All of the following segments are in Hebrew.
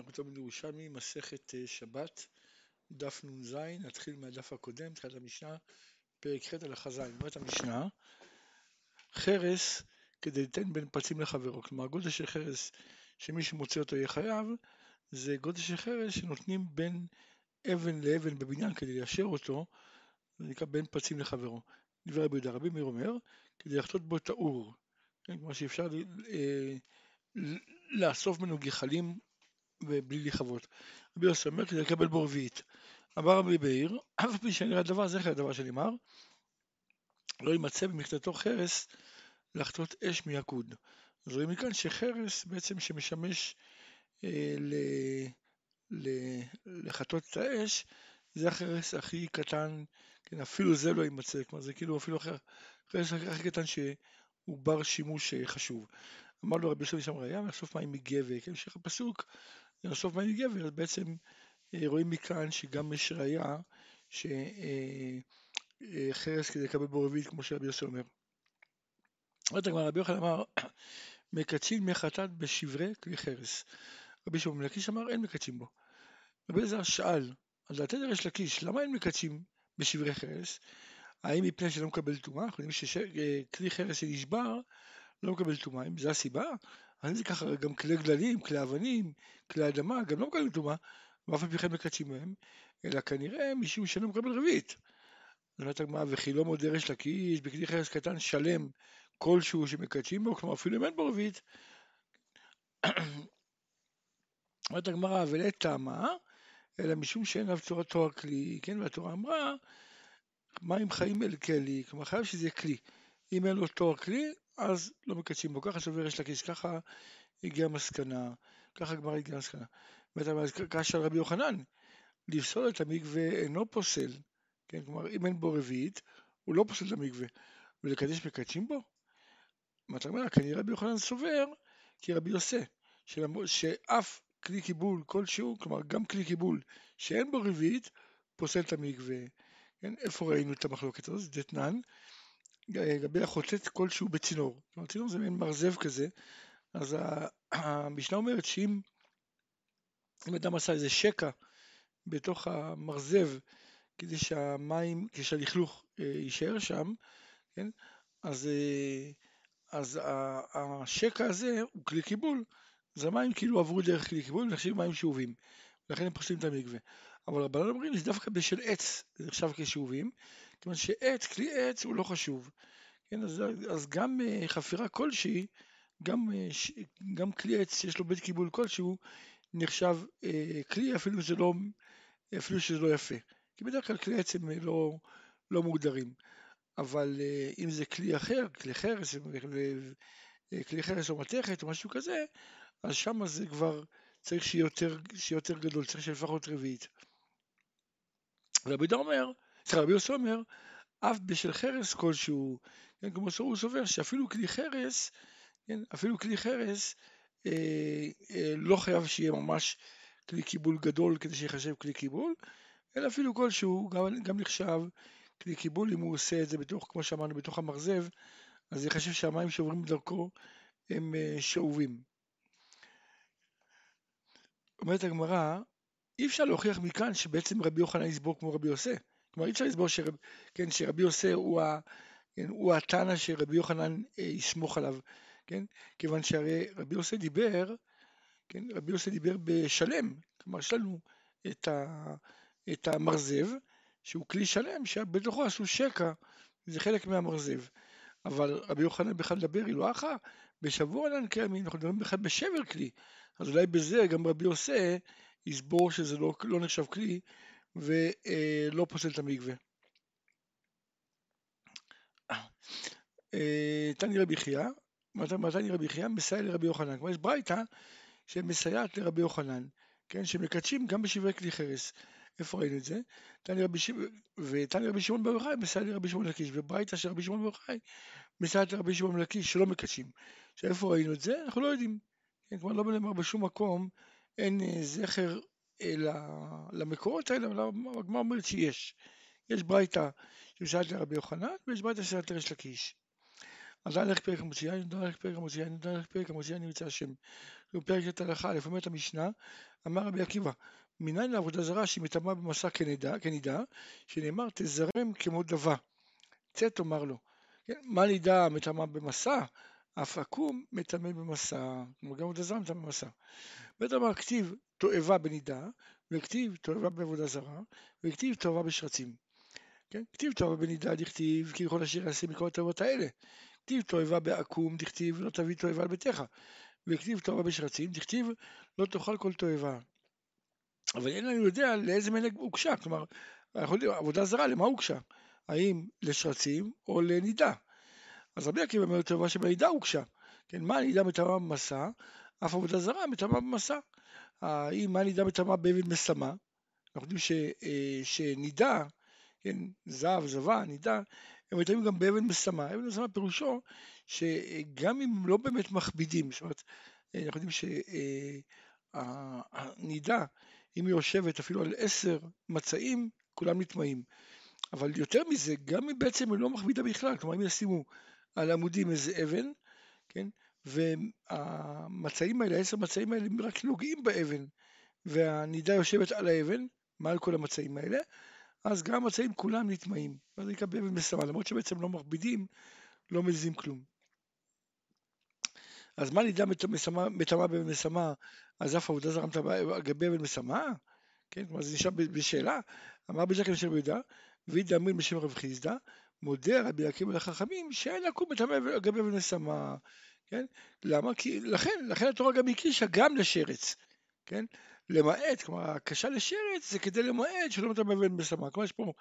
אנחנו תמיד ירושלמי, מסכת אה, שבת, דף נ"ז, נתחיל מהדף הקודם, תחילת המשנה, פרק ח' הלכה ז', אומרת המשנה, חרס כדי לתת בין פצים לחברו, כלומר גודל של חרס שמי שמוצא אותו יהיה חייב, זה גודל של חרס שנותנים בין אבן לאבן בבניין כדי ליישר אותו, זה נקרא בין פצים לחברו. דברי רבי יהודה, רבי מאיר אומר, כדי לחטות בו את האור, כן, כלומר שאפשר אה, לאסוף ממנו גחלים ובלי לכבות. רבי יוסי אומר כדי לקבל בו רביעית. אמר רבי מאיר, אף פי שנראה הדבר, זכר הדבר שנאמר, לא יימצא במכתתו חרס לחטות אש מיקוד. אז רואים מכאן שחרס בעצם שמשמש אה, ל, ל, לחטות את האש, זה החרס הכי קטן, כן, אפילו זה לא יימצא, כלומר זה כאילו אפילו החרס הכי קטן שהוא בר שימוש אה, חשוב. אמר לו רבי יוסף שם ראייה, לאסוף מים מגבר, כן, המשך הפסוק, לאסוף מים מגבר, אז בעצם אה, רואים מכאן שגם יש ראייה שחרס אה, כדי לקבל בו רביעית, כמו שרבי יוסף אומר. אומרת הגמרא, רבי יוחנן אמר, מקדשים מחטאת בשברי כלי חרס. רבי שמעון לקיש אמר, אין מקדשים בו. רבי אלעזר שאל, על דעתי דרש לקיש, למה אין מקדשים בשברי חרס? האם מפני שלא מקבל טומאה? אנחנו יודעים שכלי חרס שנשבר לא מקבל טומאה, אם זו הסיבה, אז זה ככה גם כלי גללים, כלי אבנים, כלי אדמה, גם לא מקבלים טומאה, ואף על פי כן מקדשים מהם, אלא כנראה משום שלא מקבל רביעית. אומרת הגמרא, וכי לא מודה ריש לקיש בכלי חרס קטן שלם כלשהו שמקדשים בו, כלומר אפילו אם אין בו רביעית. אומרת הגמרא, ולעת טעמה, אלא משום שאין עליו צורת תואר כלי, כן, והתורה אמרה, מים חיים אל כלי, כלומר חייב שזה יהיה כלי. אם אין לו תואר כלי, אז לא מקדשים בו. ככה שובר יש לקיש, ככה הגיעה המסקנה, ככה הגמרא הגיעה המסקנה. ככה של רבי יוחנן, לפסול את המקווה אינו פוסל, כן, כלומר אם אין בו רביעית, הוא לא פוסל את המקווה, ולקדש מקדשים בו? מה אתה אומר? כנראה רבי יוחנן סובר כי רבי יוסי, שאף כלי קיבול כלשהו, כלומר גם כלי קיבול שאין בו רביעית, פוסל את המקווה. כן, איפה ראינו את המחלוקת הזאת? דתנן. לגבי החוטט כלשהו בצינור. כלומר, צינור זה מין מרזב כזה, אז המשנה אומרת שאם אם אדם עשה איזה שקע בתוך המרזב כדי שהמים, כשהלכלוך אה, יישאר שם, כן, אז, אה, אז השקע הזה הוא כלי קיבול, אז המים כאילו עברו דרך כלי קיבול ונחשבים מים שאובים, ולכן הם פוסלים את המקווה. אבל רבנן אומרים שזה דווקא בשל עץ, זה נחשב כשאובים, כיוון שעץ, כלי עץ הוא לא חשוב. כן, אז, אז גם uh, חפירה כלשהי, גם, uh, גם כלי עץ שיש לו בית קיבול כלשהו, נחשב uh, כלי אפילו שזה, לא, אפילו שזה לא יפה. כי בדרך כלל כלי עץ הם לא, לא מוגדרים. אבל uh, אם זה כלי אחר, כלי חרס, כלי חרס או מתכת או משהו כזה, אז שם זה כבר צריך שיהיה יותר, שיהיה יותר גדול, צריך שיהיה לפחות רביעית. רבי יהודה אומר, סליחה, רבי יוסי אומר, אף בשל חרס כלשהו, כן, כמו שהוא סובר שאפילו כלי חרס, כן, אפילו כלי חרס אה, אה, לא חייב שיהיה ממש כלי קיבול גדול כדי שיחשב כלי קיבול, אלא אפילו כלשהו גם, גם נחשב כלי קיבול אם הוא עושה את זה בתוך, כמו שאמרנו, בתוך המרזב, אז יחשב שהמים שעוברים בדרכו הם אה, שאובים. אומרת הגמרא, אי אפשר להוכיח מכאן שבעצם רבי יוחנן יסבור כמו רבי יוסי. כלומר אי אפשר לסבור שרב, כן, שרבי יוסי הוא, ה, כן, הוא התנא שרבי יוחנן אה, יסמוך עליו, כן? כיוון שהרי רבי יוסי דיבר, כן, רבי יוסי דיבר בשלם, כלומר יש לנו את, ה, את המרזב, שהוא כלי שלם, שבתוכו עשו שקע, זה חלק מהמרזב. אבל רבי יוחנן בכלל מדבר אילו אחא, בשבוע ענן קיימים, אנחנו מדברים בכלל בשבר כלי, אז אולי בזה גם רבי יוסי יסבור שזה לא, לא נחשב כלי ולא פוסל את המקווה. אה, תני רבי חייא, מתני רבי חייא מסייע לרבי יוחנן, כלומר יש ברייתא שמסייעת לרבי יוחנן, כן, שמקדשים גם בשברי כלי חרס. איפה ראינו את זה? תני רבי שמעון, ותני רבי שמעון בר יוחאי מסייע לרבי שמעון לקיש, וברייתא של רבי שמעון בר יוחאי מסייעת לרבי שמעון לקיש שלא מקדשים. עכשיו איפה ראינו את זה? אנחנו לא יודעים. כן, כלומר לא נאמר בשום מקום, אין אה, זכר למקורות האלה, הגמרא אומרת שיש. יש ברייתא שמסייעת לרבי יוחנן, ויש ברייתא שמסייעת לריש לקיש. עדיין לך פרק המוציאה, עדיין לך פרק המוציאה, עדיין לך פרק המוציאה, רוצה השם. זהו פרק את הלכה, לפעמים את המשנה, אמר רבי עקיבא, מניין לעבודה זרה שהיא מטמאה במסע כנידה, שנאמר תזרם כמו דבה. צא תאמר לו. כן, מה נידה מטמאה במסע? אף עקום מטמא במסע. גם עבודה זרה מטמא במסע. בית אמר כתיב תועבה בנידה, וכתיב תועבה בעבודה זרה, וכתיב תועבה בשרצים. כן? כתיב תועבה בנידה דכתיב כי יכול אשר יעשה מכל התועבות האלה. כתיב תועבה בעקום דכתיב לא תביא תועבה על ביתך. וכתיב תועבה בשרצים דכתיב לא תאכל כל תועבה. אבל אין לנו יודע לאיזה מנהג הוגשה, כלומר, אנחנו יודעים, עבודה זרה, למה הוגשה? האם לשרצים או לנידה? אז רבי עקיבא אומר תועבה שבנידה הוגשה, כן, מה נידה מטמאה במסע? אף עבודה זרה מטמאה במסע. האם מה נידה מטמאה באבן משמה? אנחנו יודעים ש, אה, שנידה, כן, זב, זבה, נידה, הם מטמאים גם באבן משמה. אבן משמה פירושו שגם אם לא באמת מכבידים, זאת אומרת, אה, אנחנו יודעים שהנידה, אה, אם היא יושבת אפילו על עשר מצעים, כולם נטמעים. אבל יותר מזה, גם אם בעצם היא לא מכבידה בכלל, כלומר אם ישימו על עמודים איזה אבן, כן, והמצעים האלה, העשר מצעים האלה, רק נוגעים באבן, והנידה יושבת על האבן, מעל כל המצעים האלה, אז גם המצעים כולם נטמעים, ואז זה נקרא באבן מסמה, למרות שבעצם לא מכבידים, לא מזיזים כלום. אז מה נידה מטמאה באבן מסמה, אז אף עבודה על גבי אבן מסמה? כן, כלומר זה נשאר בשאלה, אמר בז'קן של יהודה, וידע אמין בשם רב חיסדא, מודה רבי עקיבא לחכמים שאין לקום מטמא גבי אבן מסמה, כן? למה? כי לכן, לכן התורה גם הקישה גם לשרץ, כן? למעט, כלומר הקשה לשרץ זה כדי למעט שלא מטמא אבן מסמה, כלומר יש פה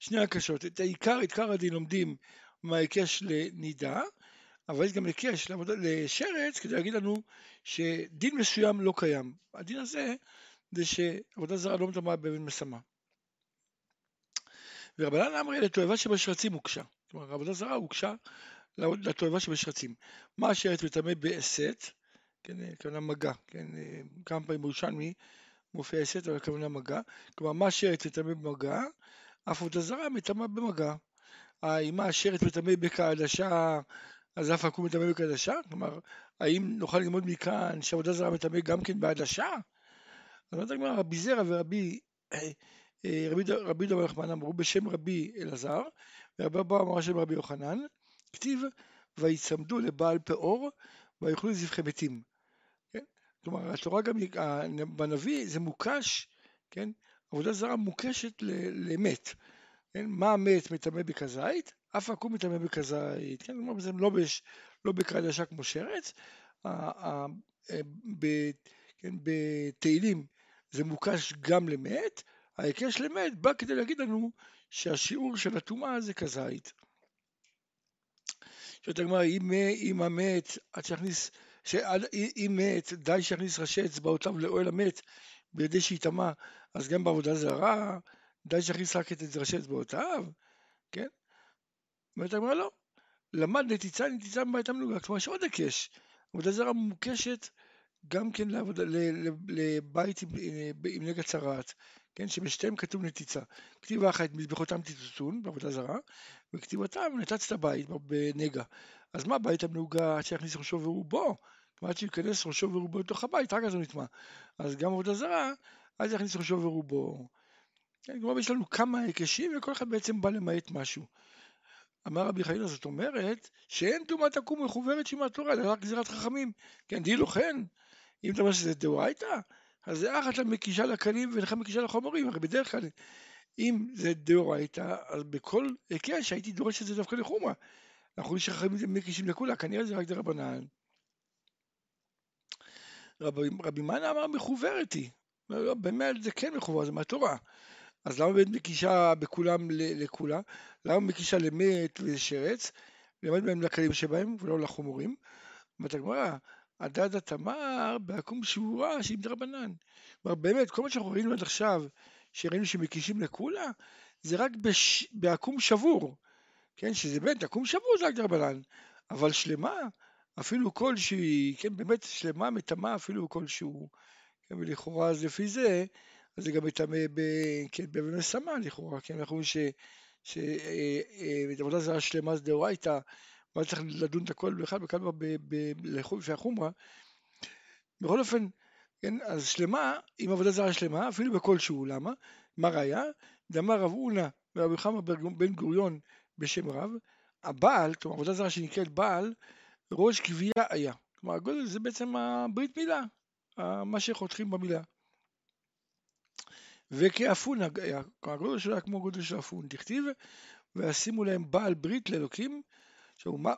שני הקשות, את העיקר, עיקר הדין לומדים מההיקש לנידה, אבל יש גם היקש לשרץ כדי להגיד לנו שדין מסוים לא קיים. הדין הזה זה שעבודה זרה לא מטמאה באבן מסמה. ורבנן אמרי לתועבה שבשרצים הוגשה. כלומר, עבודה זרה הוגשה לתועבה שבשרצים. מה השרץ מטמא באסת, כן, הכוונה מגע, כן, כמה פעמים בירושלמי מופיע אסת, אבל הכוונה מגע. כלומר, מה השרץ מטמא במגע, אף עבודה זרה מטמא במגע. אם מה השרץ מטמא בקעדשה, אז אף עקום מטמא בקעדשה? כלומר, האם נוכל ללמוד מכאן שעבודה זרה מטמא גם כן בעדשה? אז אומרת הגמרא, רבי זרע ורבי אה, אה, רבי דוד נחמן אמרו בשם רבי אלעזר, ורבי אבא אמר שם רבי יוחנן, כתיב ויצמדו לבעל פאור ויאכלו זבחי מתים. כן? כלומר התורה גם, בנביא זה מוקש, כן? עבודה זרה מוקשת למת. כן? מה מת מטמא בכזית? אף עקום מטמא בכזית. כן? כלומר זה לא, בש, לא בקרדשה כמו שרץ, אה, כן? בתהילים זה מוקש גם למת, ההיקש למת בא כדי להגיד לנו שהשיעור של הטומאה זה כזית. שואלת הגמרא, אם המת, עד שיכניס, אם מת, די שיכניס ראשי אצבעותיו לאוהל המת בידי שיטמע, אז גם בעבודה זרה, די שיכניס רק את ראשי אצבעותיו, כן? אומרת הגמרא לא, למד נתיצה נתיצה בבית המנוגה, כלומר יש עוד היקש, עבודה זרה מוקשת גם כן לעבודה, לבית עם, עם נגע צרעת, כן, שבשתיהם כתוב נתיצה. כתיב אחת מזבחותם תיצוצון בעבודה זרה, וכתיבתם נתצת בית בנגע. אז מה בית המנוגה עד שיכניס ראשו ורובו? כלומר עד שייכנס ראשו ורובו לתוך הבית, רק אז הוא נטמע. אז גם עבודה זרה, אז יכניס ראשו ורובו. כן, כלומר יש לנו כמה היקשים וכל אחד בעצם בא למעט משהו. אמר רבי חיילה, זאת אומרת שאין טומאת עקום מחוברת שמעת תורה, אלא רק גזירת חכמים. כן, דהי לו כן, אם אתה אומר שזה דאורייתא, אז זה אחת מקישה לקנים ולך מקישה לחומרים, הרי בדרך כלל אם זה דאורייתא, אז בכל היקש הייתי דורש את זה דווקא לחומרה. אנחנו רואים שחכמים מקישים לכולה, כנראה זה רק דרבנן. רבי, רבי מנה אמר מחוברת היא. לא, באמת זה כן מחובר, זה מהתורה. אז למה באמת מקישה בכולם לכולה? למה מקישה למת ולשרץ? למד בהם לקלים שבהם ולא לחומרים. אומרת הגמרא, הדד התמר בעקום שבורה שהיא מדרבנן. כלומר באמת, כל מה שאנחנו ראינו עד עכשיו, שראינו שמקישים לכולה, זה רק בש... בעקום שבור, כן, שזה באמת, עקום שבור זה רק דרבנן, אבל שלמה, אפילו כלשהי, כן, באמת שלמה מטמאה אפילו כלשהו, כן, ולכאורה אז לפי זה, אז זה גם מטמא ב... כן, במשמה לכאורה, כן, אנחנו רואים ש... שעבודה אה, אה, זרה שלמה זה דאורייתא, ואז צריך לדון את הכל באחד לפי החומרה. בכל אופן, כן, אז שלמה, עם עבודה זרה שלמה, אפילו בכלשהו, למה? מה ראיה? דאמר רב אונה ורבי חמא בן גוריון בשם רב, הבעל, כלומר עבודה זרה שנקראת בעל, ראש גבייה היה. כלומר הגודל זה בעצם הברית מילה, מה שחותכים במילה. וכאפון היה, כלומר הגודל שלו היה כמו הגודל של אפון, דכתיב וישימו להם בעל ברית לאלוקים,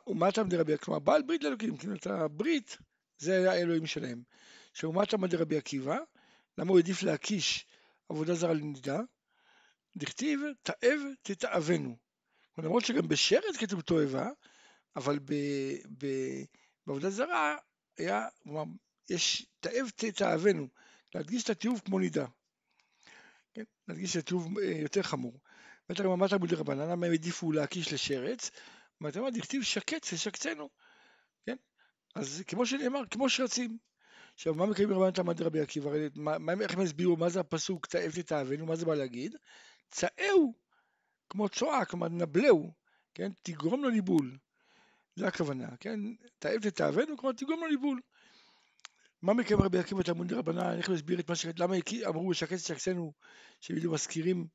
שאומתם דרבי, כלומר בעל ברית לאלוקים, כאילו את הברית זה היה האלוהים שלהם. שאומתם דרבי עקיבא, למה הוא העדיף להקיש עבודה זרה לנידה? דכתיב תאב תתאבנו. למרות שגם בשרת כתוב תועבה, אבל ב, ב, בעבודה זרה היה, כלומר, יש תאב תתאבנו, להדגיש את התיעוב כמו נידה. כן? להדגיש את התיעוב אה, יותר חמור. בטח גם אמרת בודי רבנן, למה הם העדיפו להקיש לשרץ? ואתה אומר, דכתיב שקץ לשקצנו. כן? אז כמו שנאמר, כמו שרצים. עכשיו, מה מקיימים רבנן תמד רבי עקיבא? איך הם הסבירו מה זה הפסוק תאב תתאבנו, מה זה בא להגיד? צאהו, כמו צואה, כלומר נבלהו, כן? תגרום לו ניבול. זה הכוונה, כן? תאב תתאבנו, כלומר תגרום לו ניבול. מה מקיים רבי עקיבא תלמוד דרבנן, איך להסביר את מה ש... למה אמרו שקץ שקצנו, שבדיוק מזכירים,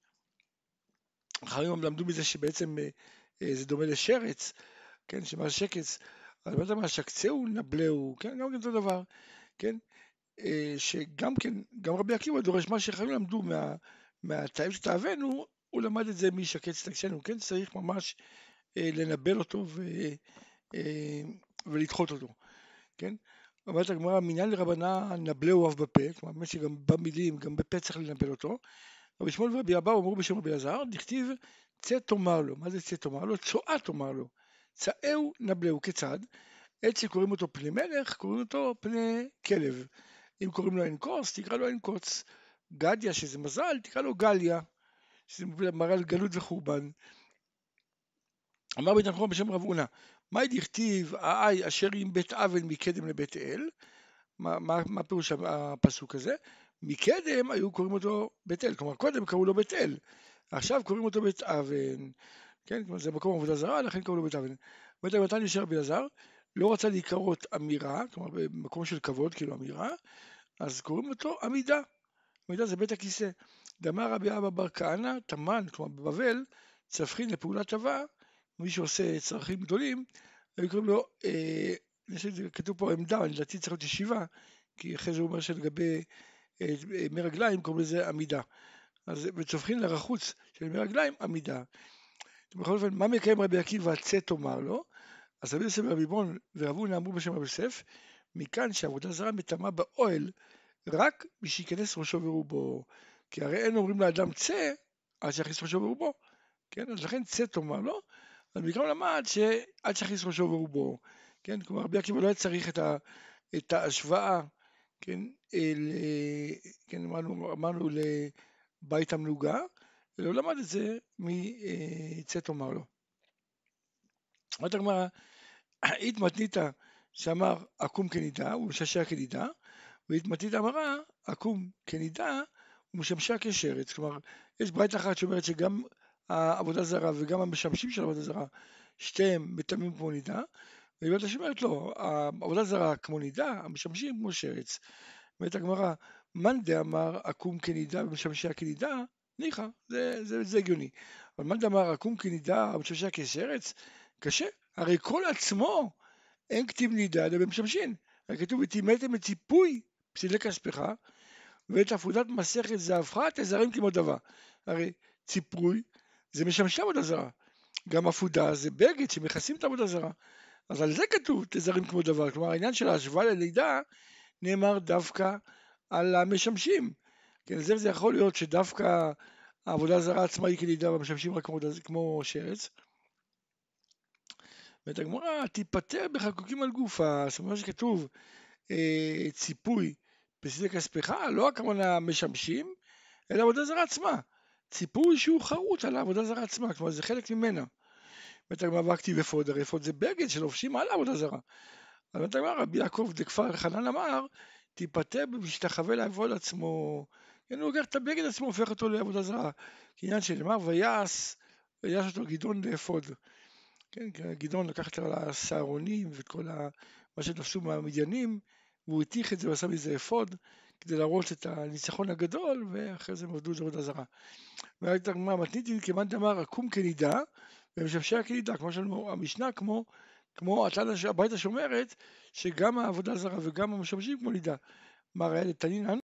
אחרים למדו מזה שבעצם אה, זה דומה לשרץ, כן, שמה שקץ, אבל מה מה שקצהו נבלהו, כן, גם כן אותו דבר, כן, אה, שגם כן, גם רבי עקיבא דורש מה שחיים למדו מה, מהתאב שתאבנו, הוא למד את זה משקץ תקשנו, כן, צריך ממש לנבל אותו ו, ולדחות אותו, כן, אומרת הגמרא, מניין לרבנה נבלהו אף בפה, כלומר באמת שגם במילים, גם בפה צריך לנבל אותו. רבי שמואל ורבי אבאו אמרו בשם רבי אלעזר, דכתיב צא תאמר לו, מה זה צא תאמר לו? צואה תאמר לו, צאהו נבלהו, כיצד? עת שקוראים אותו פני מלך, קוראים אותו פני כלב. אם קוראים לו אין כוס, תקרא לו אין קוץ. גדיה, שזה מזל, תקרא לו גליה, שזה מראה על גלות וחורבן. אמר בית נחום בשם רב הונא, מאי דכתיב האי אשר עם בית אבן מקדם לבית אל, מה, מה, מה פירוש הפסוק הזה? מקדם היו קוראים אותו בית אל, כלומר קודם קראו לו בית אל, עכשיו קוראים אותו בית אבן, כן, זה מקום עבודה זרה, לכן קראו לו בית אבן. בית אבן נשאר רבי אלעזר, לא רצה להיקרות אמירה, כלומר במקום של כבוד, כאילו אמירה, אז קוראים אותו עמידה. עמידה זה בית הכיסא. דאמר רבי אבא בר כהנא, תמן, כלומר בבבל, צפחין לפעולת טובה, מי שעושה צרכים גדולים, היו קוראים לו, אה, כתוב פה עמדה, לדעתי צריך להיות ישיבה, כי אחרי זה הוא אומר שלגבי אה, מי רגליים קוראים לזה עמידה. אז וצופחין לרחוץ של מי רגליים עמידה. בכל אופן, מה מקיים רבי עקיבא צא תאמר לו? אז רבי יוסף ורבי בון ורב הונא אמרו בשם רבי יוסף, מכאן שעבודה זרה מטמאה באוהל רק מי שייכנס ראשו ורובו. כי הרי אין אומרים לאדם צא עד שיכניס ראשו ורובו. כן, אז לכן צא תאמר לו, אז בעיקרון למד שעד שיכניס ראשו ורובו, כן, כלומר רבי עקיבא לא היה צריך את, ה, את ההשוואה, כן, אל, כן, אמרנו, אמרנו לבית המלוגה, הוא למד את זה מצא תאמר לו. אומרת הגמרא, אית מתניתא שאמר עקום כנידה, הוא משעשע כנידה, ואית מתניתא אמרה עקום כנידה, הוא משמשה כשרץ. כלומר, יש ברית אחת שאומרת שגם העבודה זרה וגם המשמשים של העבודה זרה, שתיהם מטמאים כמו נידה, ובית השם אומרת לא, העבודה זרה כמו נידה, המשמשים כמו שרץ. אומרת הגמרא, מאן דאמר עקום כנידה ומשמשיה כנידה, ניחא, זה, זה, זה הגיוני. אבל מאן דאמר עקום כנידה ומשמשיה כשרץ, קשה. הרי כל עצמו אין כתיב נידה אלא במשמשין. הרי כתוב וטימאתם את ציפוי פסילי כספך ואת עפודת מסכת זהבך תזרים כמו דבר. הרי ציפוי זה משמשי עבודה זרה. גם עפודה זה בגד שמכסים את העבודה זרה. אז על זה כתוב תזרים כמו דבר. כלומר העניין של ההשוואה ללידה נאמר דווקא על המשמשים. כן, זה, זה יכול להיות שדווקא העבודה הזרה עצמה היא כלידה והמשמשים רק כמו, כמו שרץ. ואת הגמרא תיפטר בחקוקים על גופה, זאת אומרת שכתוב אה, ציפוי בשדה כספך, לא הכוונה משמשים, אלא עבודה זרה עצמה. ציפוי שהוא חרוט על העבודה זרה עצמה, כלומר זה חלק ממנה. בית הגמרא וכתיב אפוד, הרי אפוד זה בגד שלובשים על העבודה זרה. אז בית הגמרא רבי יעקב דכפר חנן אמר, תיפטר ומשתחווה לעבוד עצמו. כן, הוא לוקח את הבגד עצמו, הופך אותו לעבודה זרה. כעניין שנאמר, ויעש, ויעש אותו גדעון לאפוד. כן, גדעון לקח את הסהרונים ואת כל ה... מה שתפסו מהמדיינים, והוא הטיח את זה ועשה מזה אפוד, כדי להראות את הניצחון הגדול, ואחרי זה הם עבדו את עבודה זרה. והייתה הגמרא מתניתין כמאן דאמר עקום כנידה, ומשמשיה כנידה, כמו שאומר המשנה, כמו, כמו הברייתא שאומרת, שגם העבודה זרה וגם המשמשים כמו נידה. מה ראה לתנינן?